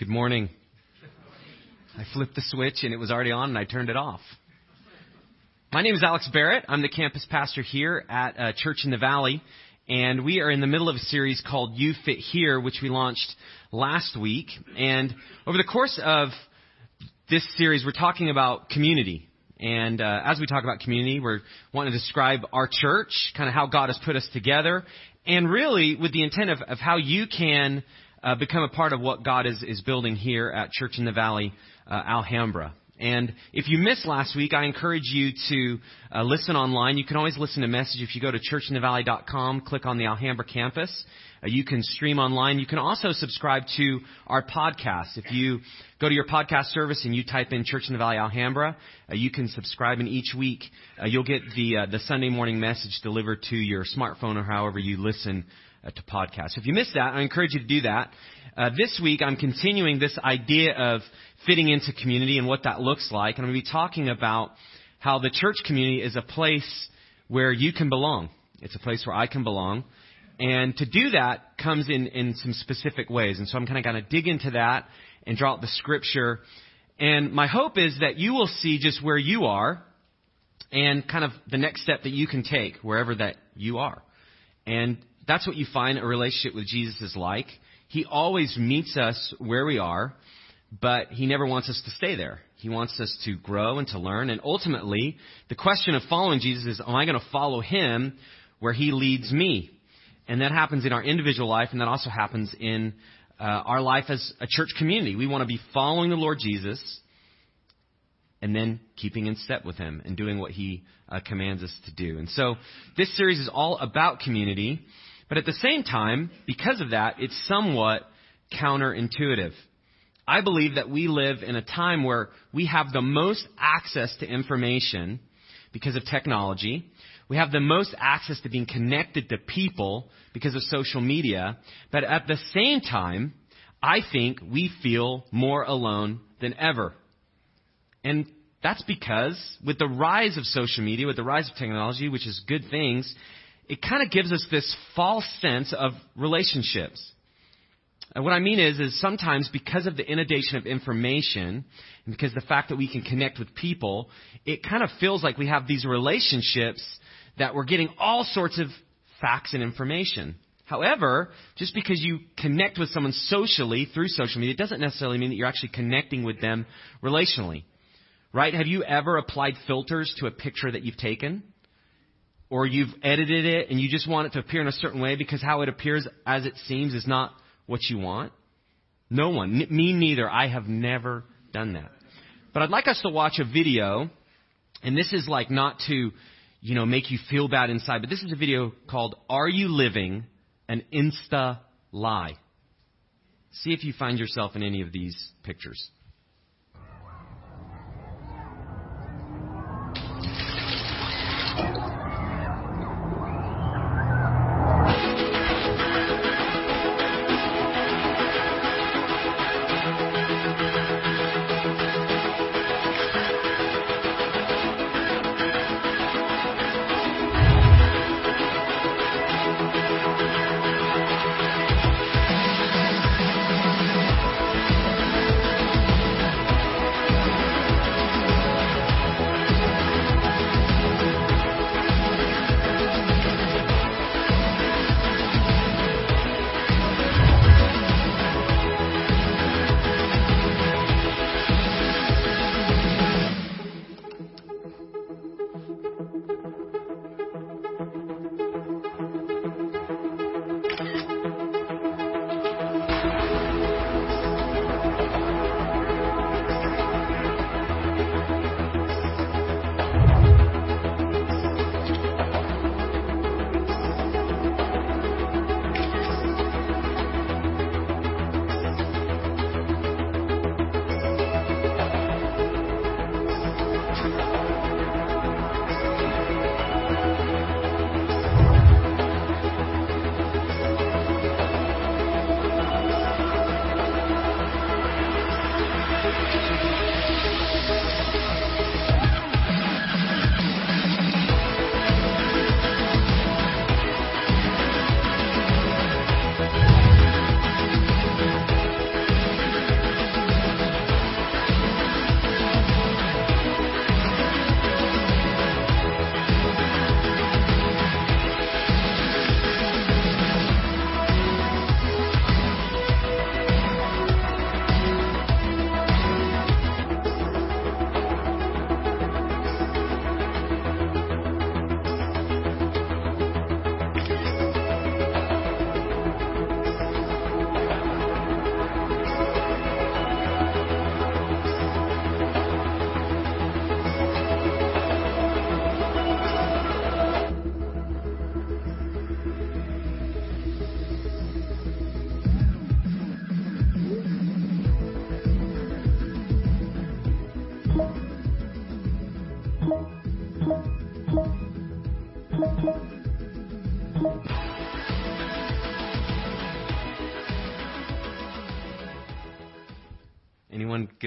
Good morning. I flipped the switch and it was already on and I turned it off. My name is Alex Barrett. I'm the campus pastor here at uh, Church in the Valley. And we are in the middle of a series called You Fit Here, which we launched last week. And over the course of this series, we're talking about community. And uh, as we talk about community, we're wanting to describe our church, kind of how God has put us together, and really with the intent of, of how you can uh, become a part of what God is, is building here at Church in the Valley, uh, Alhambra. And if you missed last week, I encourage you to uh, listen online. You can always listen to message if you go to churchinthevalley.com, click on the Alhambra campus. Uh, you can stream online. You can also subscribe to our podcast. If you go to your podcast service and you type in Church in the Valley Alhambra, uh, you can subscribe, and each week uh, you'll get the uh, the Sunday morning message delivered to your smartphone or however you listen uh, to podcasts. If you missed that, I encourage you to do that. Uh, this week, I'm continuing this idea of fitting into community and what that looks like. And I'm going to be talking about how the church community is a place where you can belong. It's a place where I can belong. And to do that comes in, in some specific ways. And so I'm kind of going to dig into that and draw out the scripture. And my hope is that you will see just where you are and kind of the next step that you can take wherever that you are. And that's what you find a relationship with Jesus is like. He always meets us where we are, but he never wants us to stay there. He wants us to grow and to learn. And ultimately, the question of following Jesus is, am I going to follow him where he leads me? And that happens in our individual life, and that also happens in uh, our life as a church community. We want to be following the Lord Jesus and then keeping in step with him and doing what he uh, commands us to do. And so this series is all about community. But at the same time, because of that, it's somewhat counterintuitive. I believe that we live in a time where we have the most access to information because of technology. We have the most access to being connected to people because of social media. But at the same time, I think we feel more alone than ever. And that's because with the rise of social media, with the rise of technology, which is good things, it kind of gives us this false sense of relationships. And what I mean is, is sometimes because of the inundation of information, and because the fact that we can connect with people, it kind of feels like we have these relationships that we're getting all sorts of facts and information. However, just because you connect with someone socially through social media, it doesn't necessarily mean that you're actually connecting with them relationally. Right? Have you ever applied filters to a picture that you've taken? Or you've edited it and you just want it to appear in a certain way because how it appears as it seems is not what you want? No one. N- me neither. I have never done that. But I'd like us to watch a video, and this is like not to, you know, make you feel bad inside, but this is a video called Are You Living an Insta Lie? See if you find yourself in any of these pictures.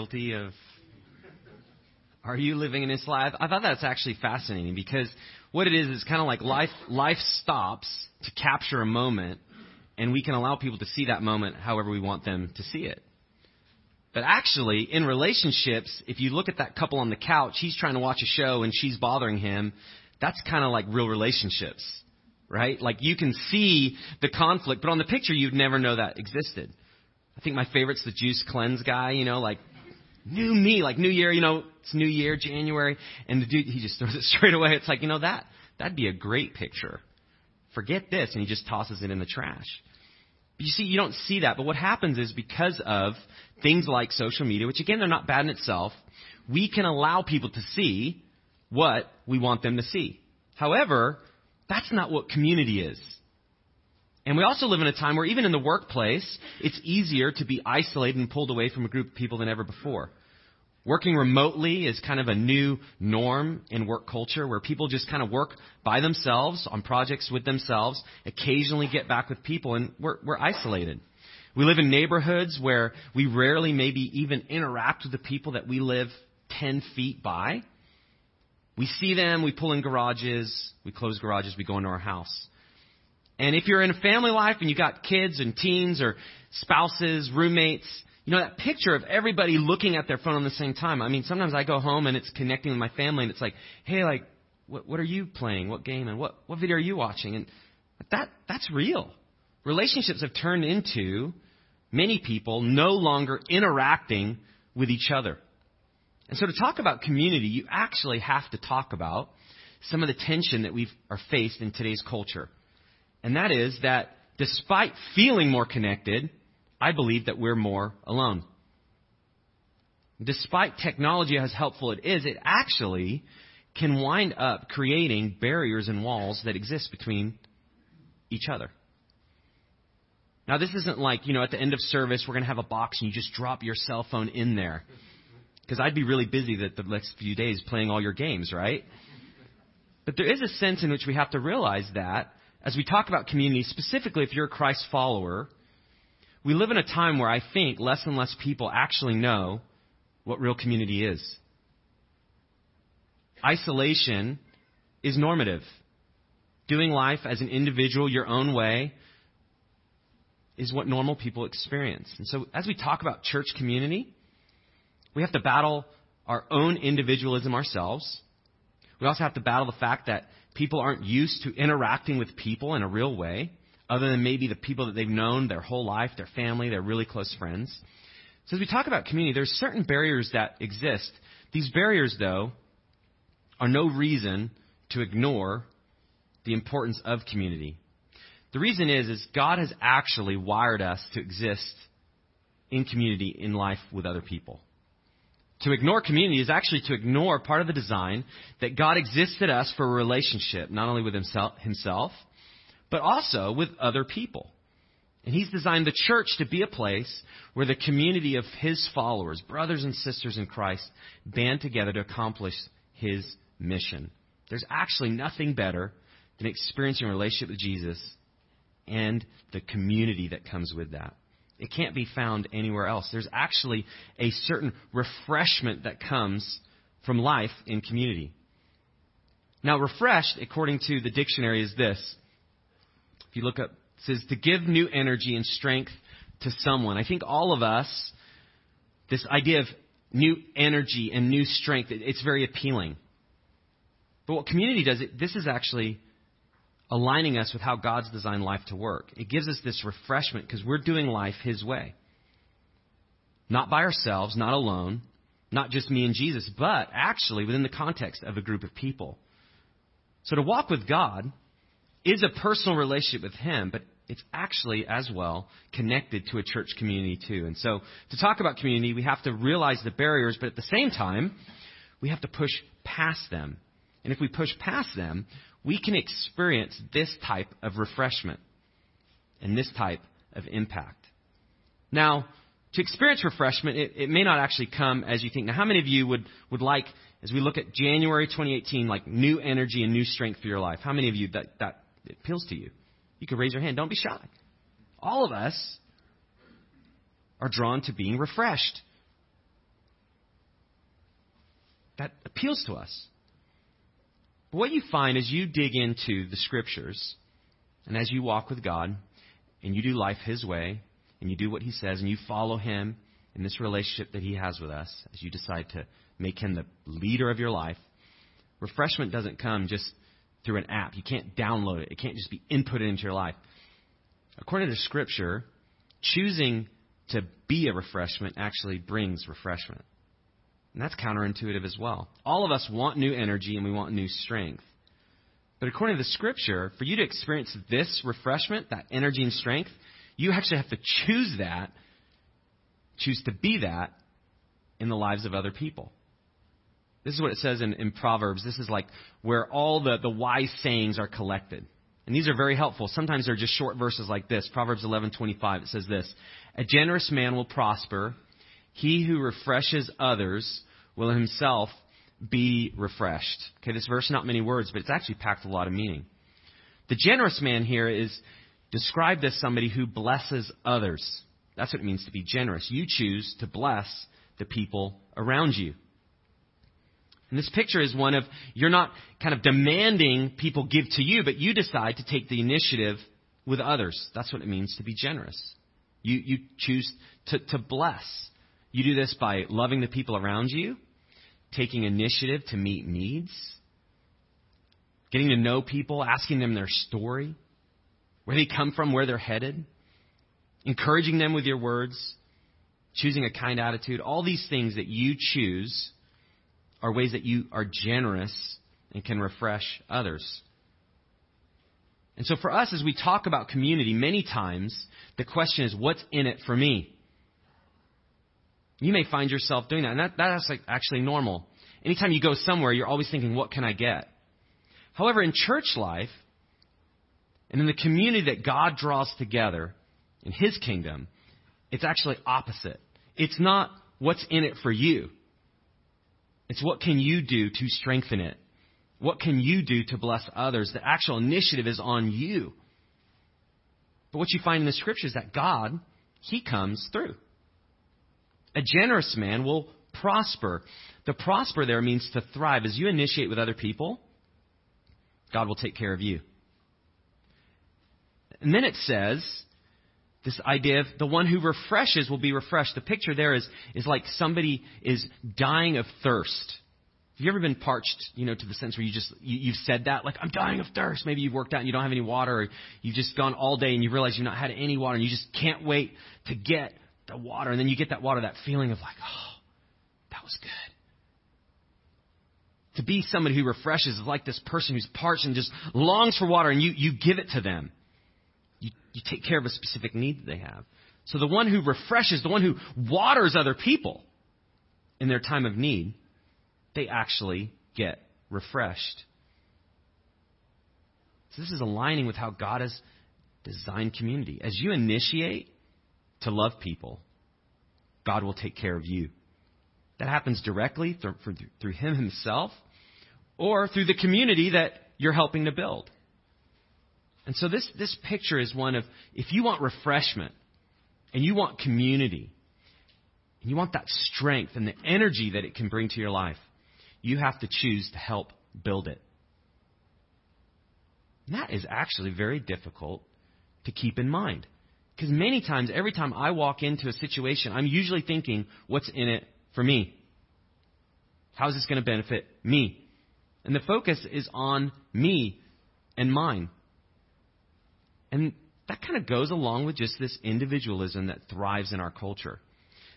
Guilty of are you living in this life? I thought that's actually fascinating because what it is is kind of like life life stops to capture a moment and we can allow people to see that moment however we want them to see it. But actually, in relationships, if you look at that couple on the couch, he's trying to watch a show and she's bothering him. That's kind of like real relationships, right? Like you can see the conflict, but on the picture, you'd never know that existed. I think my favorite's the juice cleanse guy, you know, like new me, like new year, you know, it's new year, January, and the dude, he just throws it straight away. It's like, you know, that, that'd be a great picture. Forget this, and he just tosses it in the trash. But you see, you don't see that. But what happens is because of things like social media, which again, they're not bad in itself, we can allow people to see what we want them to see. However, that's not what community is. And we also live in a time where even in the workplace, it's easier to be isolated and pulled away from a group of people than ever before. Working remotely is kind of a new norm in work culture where people just kind of work by themselves on projects with themselves, occasionally get back with people, and we're, we're isolated. We live in neighborhoods where we rarely maybe even interact with the people that we live 10 feet by. We see them, we pull in garages, we close garages, we go into our house. And if you're in a family life and you've got kids and teens or spouses, roommates, you know, that picture of everybody looking at their phone at the same time. I mean, sometimes I go home and it's connecting with my family and it's like, hey, like, what, what are you playing? What game? And what, what video are you watching? And that, that's real. Relationships have turned into many people no longer interacting with each other. And so to talk about community, you actually have to talk about some of the tension that we are faced in today's culture. And that is that despite feeling more connected, I believe that we're more alone. Despite technology as helpful it is, it actually can wind up creating barriers and walls that exist between each other. Now, this isn't like, you know, at the end of service, we're going to have a box and you just drop your cell phone in there. Because I'd be really busy the, the next few days playing all your games, right? But there is a sense in which we have to realize that as we talk about community, specifically if you're a Christ follower, we live in a time where I think less and less people actually know what real community is. Isolation is normative. Doing life as an individual your own way is what normal people experience. And so as we talk about church community, we have to battle our own individualism ourselves. We also have to battle the fact that people aren't used to interacting with people in a real way, other than maybe the people that they've known their whole life, their family, their really close friends. So as we talk about community, there's certain barriers that exist. These barriers, though, are no reason to ignore the importance of community. The reason is, is God has actually wired us to exist in community in life with other people. To ignore community is actually to ignore part of the design that God existed us for a relationship, not only with himself, himself, but also with other people. And He's designed the church to be a place where the community of His followers, brothers and sisters in Christ, band together to accomplish His mission. There's actually nothing better than experiencing a relationship with Jesus and the community that comes with that. It can't be found anywhere else. There's actually a certain refreshment that comes from life in community. Now, refreshed, according to the dictionary, is this. If you look up, it says to give new energy and strength to someone. I think all of us, this idea of new energy and new strength, it's very appealing. But what community does, it, this is actually aligning us with how God's designed life to work. It gives us this refreshment because we're doing life His way. Not by ourselves, not alone, not just me and Jesus, but actually within the context of a group of people. So to walk with God is a personal relationship with Him, but it's actually as well connected to a church community too. And so to talk about community, we have to realize the barriers, but at the same time, we have to push past them. And if we push past them, we can experience this type of refreshment and this type of impact. Now, to experience refreshment, it, it, may not actually come as you think. Now, how many of you would, would like, as we look at January 2018, like new energy and new strength for your life? How many of you that, that appeals to you? You can raise your hand. Don't be shy. All of us are drawn to being refreshed. that appeals to us. But what you find as you dig into the scriptures and as you walk with God and you do life His way and you do what He says and you follow Him in this relationship that He has with us, as you decide to make Him the leader of your life, refreshment doesn't come just through an app. You can't download it, it can't just be inputted into your life. According to Scripture, choosing to be a refreshment actually brings refreshment. And that's counterintuitive as well. All of us want new energy and we want new strength. But according to the scripture, for you to experience this refreshment, that energy and strength, you actually have to choose that, choose to be that in the lives of other people. This is what it says in, in Proverbs. This is like where all the, the wise sayings are collected. And these are very helpful. Sometimes they're just short verses like this. Proverbs 11:25 it says this: "A generous man will prosper; he who refreshes others will himself be refreshed." Okay, this verse not many words, but it's actually packed a lot of meaning. The generous man here is described as somebody who blesses others. That's what it means to be generous. You choose to bless the people around you. And this picture is one of you're not kind of demanding people give to you, but you decide to take the initiative with others. That's what it means to be generous. You, you choose to, to bless. You do this by loving the people around you, taking initiative to meet needs, getting to know people, asking them their story, where they come from, where they're headed, encouraging them with your words, choosing a kind attitude. All these things that you choose are ways that you are generous and can refresh others. And so for us, as we talk about community, many times the question is, what's in it for me? You may find yourself doing that, and that, that's like actually normal. Anytime you go somewhere, you're always thinking, what can I get? However, in church life, and in the community that God draws together in His kingdom, it's actually opposite. It's not what's in it for you. It's what can you do to strengthen it? What can you do to bless others? The actual initiative is on you. But what you find in the scripture is that God, He comes through. A generous man will prosper. The prosper there means to thrive. As you initiate with other people, God will take care of you. And then it says, this idea of the one who refreshes will be refreshed. The picture there is, is like somebody is dying of thirst. Have you ever been parched, you know, to the sense where you just, you, you've said that, like, I'm dying of thirst. Maybe you've worked out and you don't have any water, or you've just gone all day and you realize you've not had any water and you just can't wait to get the water. And then you get that water, that feeling of like, oh, that was good. To be somebody who refreshes is like this person who's parched and just longs for water and you, you give it to them you, you take care of a specific need that they have. So the one who refreshes, the one who waters other people in their time of need, they actually get refreshed. So this is aligning with how God has designed community. As you initiate to love people, God will take care of you. That happens directly through, through Him Himself or through the community that you're helping to build. And so this, this picture is one of if you want refreshment and you want community and you want that strength and the energy that it can bring to your life, you have to choose to help build it. And that is actually very difficult to keep in mind. Because many times, every time I walk into a situation, I'm usually thinking, what's in it for me? How is this going to benefit me? And the focus is on me and mine. And that kind of goes along with just this individualism that thrives in our culture.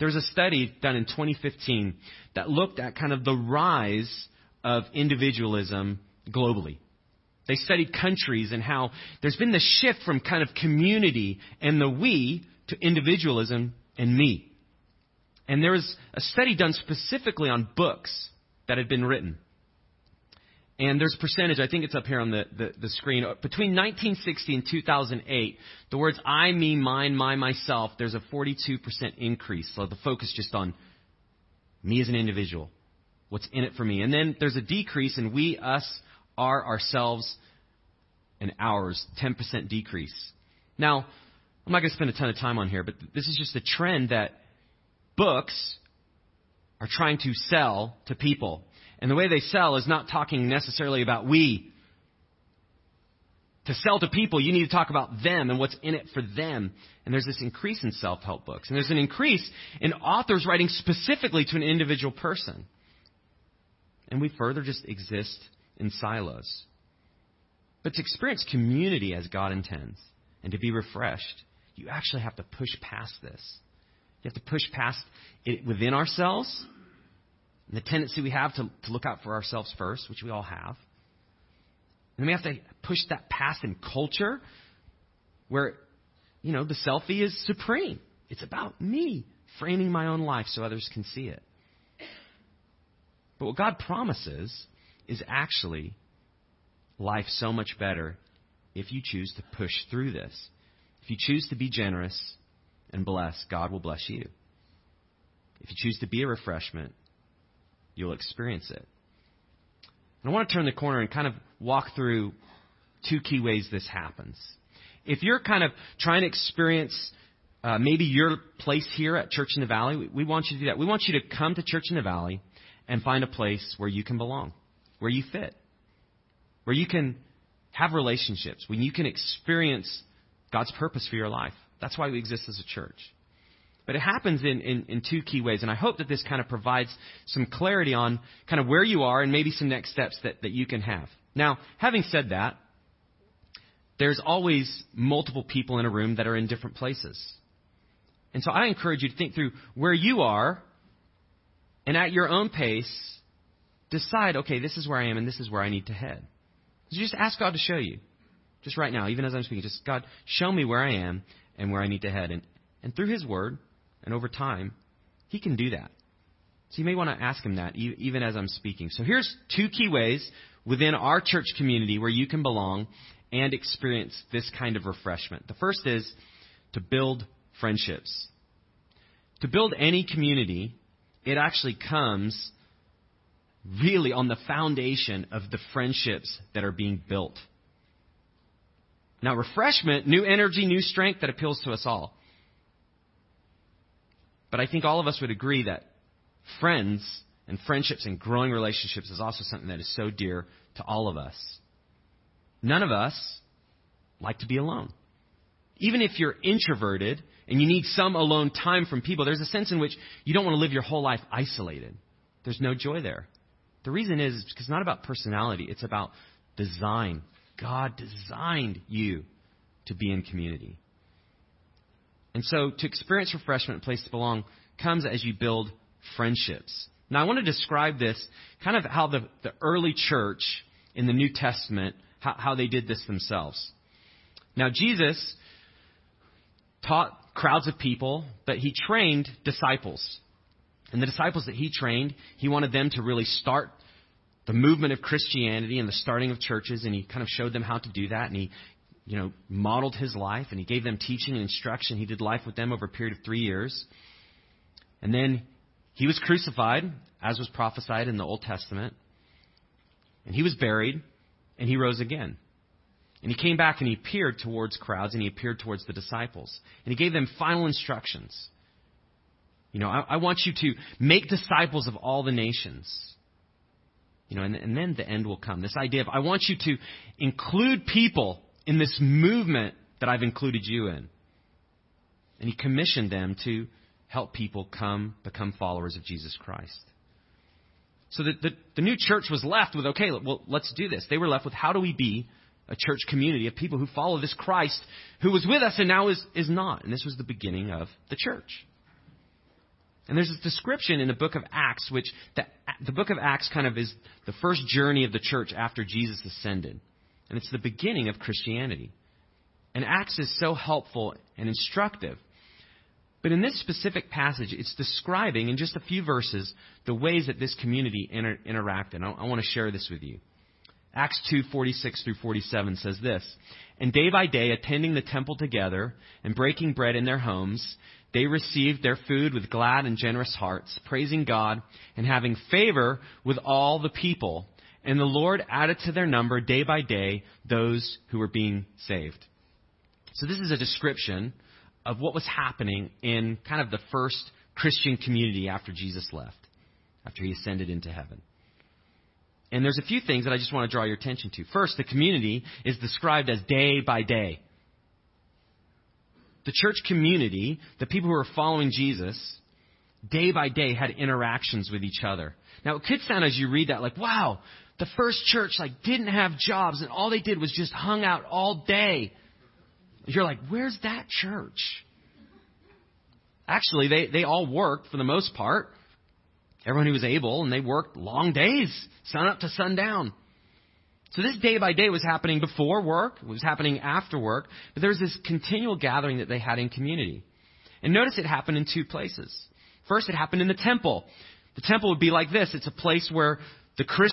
There was a study done in 2015 that looked at kind of the rise of individualism globally. They studied countries and how there's been this shift from kind of community and the we to individualism and me. And there was a study done specifically on books that had been written. And there's percentage, I think it's up here on the, the, the, screen. Between 1960 and 2008, the words I, me, mine, my, myself, there's a 42% increase. So the focus just on me as an individual. What's in it for me? And then there's a decrease in we, us, our, ourselves, and ours. 10% decrease. Now, I'm not going to spend a ton of time on here, but this is just a trend that books are trying to sell to people And the way they sell is not talking necessarily about we. To sell to people, you need to talk about them and what's in it for them. And there's this increase in self-help books. And there's an increase in authors writing specifically to an individual person. And we further just exist in silos. But to experience community as God intends and to be refreshed, you actually have to push past this. You have to push past it within ourselves the tendency we have to, to look out for ourselves first, which we all have. And we have to push that past in culture where, you know, the selfie is supreme. It's about me framing my own life so others can see it. But what God promises is actually life so much better if you choose to push through this. If you choose to be generous and bless, God will bless you. If you choose to be a refreshment, you'll experience it. And I want to turn the corner and kind of walk through two key ways this happens. If you're kind of trying to experience uh, maybe your place here at Church in the Valley, we, we want you to do that. We want you to come to Church in the Valley and find a place where you can belong, where you fit, where you can have relationships, when you can experience God's purpose for your life. That's why we exist as a church. But it happens in, in, in, two key ways, and I hope that this kind of provides some clarity on kind of where you are and maybe some next steps that, that you can have. Now, having said that, there's always multiple people in a room that are in different places. And so I encourage you to think through where you are and at your own pace, decide, okay, this is where I am and this is where I need to head. So just ask God to show you. Just right now, even as I'm speaking, just God, show me where I am and where I need to head. And, and through His Word and over time, He can do that. So you may want to ask Him that even as I'm speaking. So here's two key ways within our church community where you can belong and experience this kind of refreshment. The first is to build friendships. To build any community, it actually comes really on the foundation of the friendships that are being built. Now, refreshment, new energy, new strength that appeals to us all. But I think all of us would agree that friends and friendships and growing relationships is also something that is so dear to all of us. None of us like to be alone. Even if you're introverted and you need some alone time from people, there's a sense in which you don't want to live your whole life isolated. There's no joy there. The reason is because it's not about personality, it's about design. God designed you to be in community. And so to experience refreshment and place to belong comes as you build friendships. Now I want to describe this kind of how the, the early church in the New Testament, how, how they did this themselves. Now Jesus taught crowds of people, but he trained disciples. And the disciples that he trained, he wanted them to really start the movement of Christianity and the starting of churches, and he kind of showed them how to do that, and he, you know, modeled his life, and he gave them teaching and instruction. He did life with them over a period of three years. And then he was crucified, as was prophesied in the Old Testament. And he was buried, and he rose again. And he came back and he appeared towards crowds and he appeared towards the disciples. And he gave them final instructions. You know, I, I want you to make disciples of all the nations. You know, and, and then the end will come. This idea of I want you to include people in this movement that I've included you in. And he commissioned them to help people come become followers of Jesus Christ. So the, the, the new church was left with, okay, well, let's do this. They were left with how do we be a church community of people who follow this Christ who was with us and now is, is not. And this was the beginning of the church. And there's this description in the book of Acts, which the, the book of Acts kind of is the first journey of the church after Jesus ascended. And it's the beginning of Christianity. And Acts is so helpful and instructive. But in this specific passage, it's describing in just a few verses the ways that this community inter- interacted. I, I want to share this with you. Acts 2:46 through 47 says this, "And day by day attending the temple together and breaking bread in their homes, they received their food with glad and generous hearts, praising God and having favor with all the people. And the Lord added to their number day by day those who were being saved." So this is a description of what was happening in kind of the first Christian community after Jesus left, after he ascended into heaven. And there's a few things that I just want to draw your attention to. First, the community is described as day by day. The church community, the people who are following Jesus, day by day had interactions with each other. Now, it could sound as you read that like, wow, the first church like didn't have jobs and all they did was just hung out all day. You're like, where's that church? Actually, they, they all worked for the most part. Everyone who was able, and they worked long days, sun up to sundown. So this day by day was happening before work, it was happening after work, but there was this continual gathering that they had in community. And notice it happened in two places. First, it happened in the temple. The temple would be like this. It's a place where the Christians